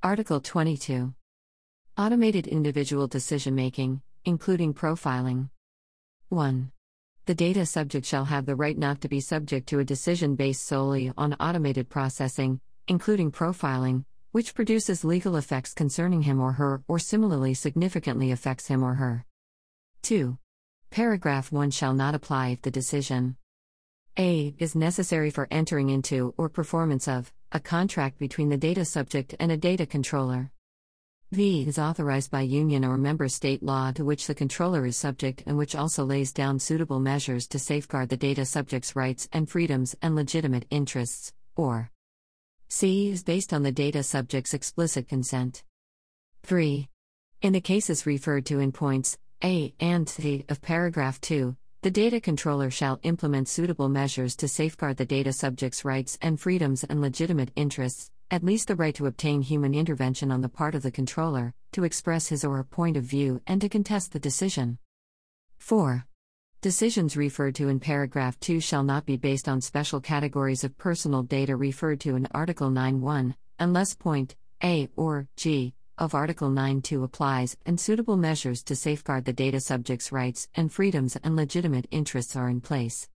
Article 22. Automated individual decision making, including profiling. 1. The data subject shall have the right not to be subject to a decision based solely on automated processing, including profiling, which produces legal effects concerning him or her or similarly significantly affects him or her. 2. Paragraph 1 shall not apply if the decision a is necessary for entering into or performance of a contract between the data subject and a data controller. V is authorized by union or member state law to which the controller is subject and which also lays down suitable measures to safeguard the data subject's rights and freedoms and legitimate interests, or C is based on the data subject's explicit consent. 3. In the cases referred to in points A and C of paragraph 2, the data controller shall implement suitable measures to safeguard the data subject's rights and freedoms and legitimate interests, at least the right to obtain human intervention on the part of the controller, to express his or her point of view, and to contest the decision. 4. Decisions referred to in paragraph 2 shall not be based on special categories of personal data referred to in Article 9.1, unless point A or G of Article 9.2 applies, and suitable measures to safeguard the data subject's rights and freedoms and legitimate interests are in place.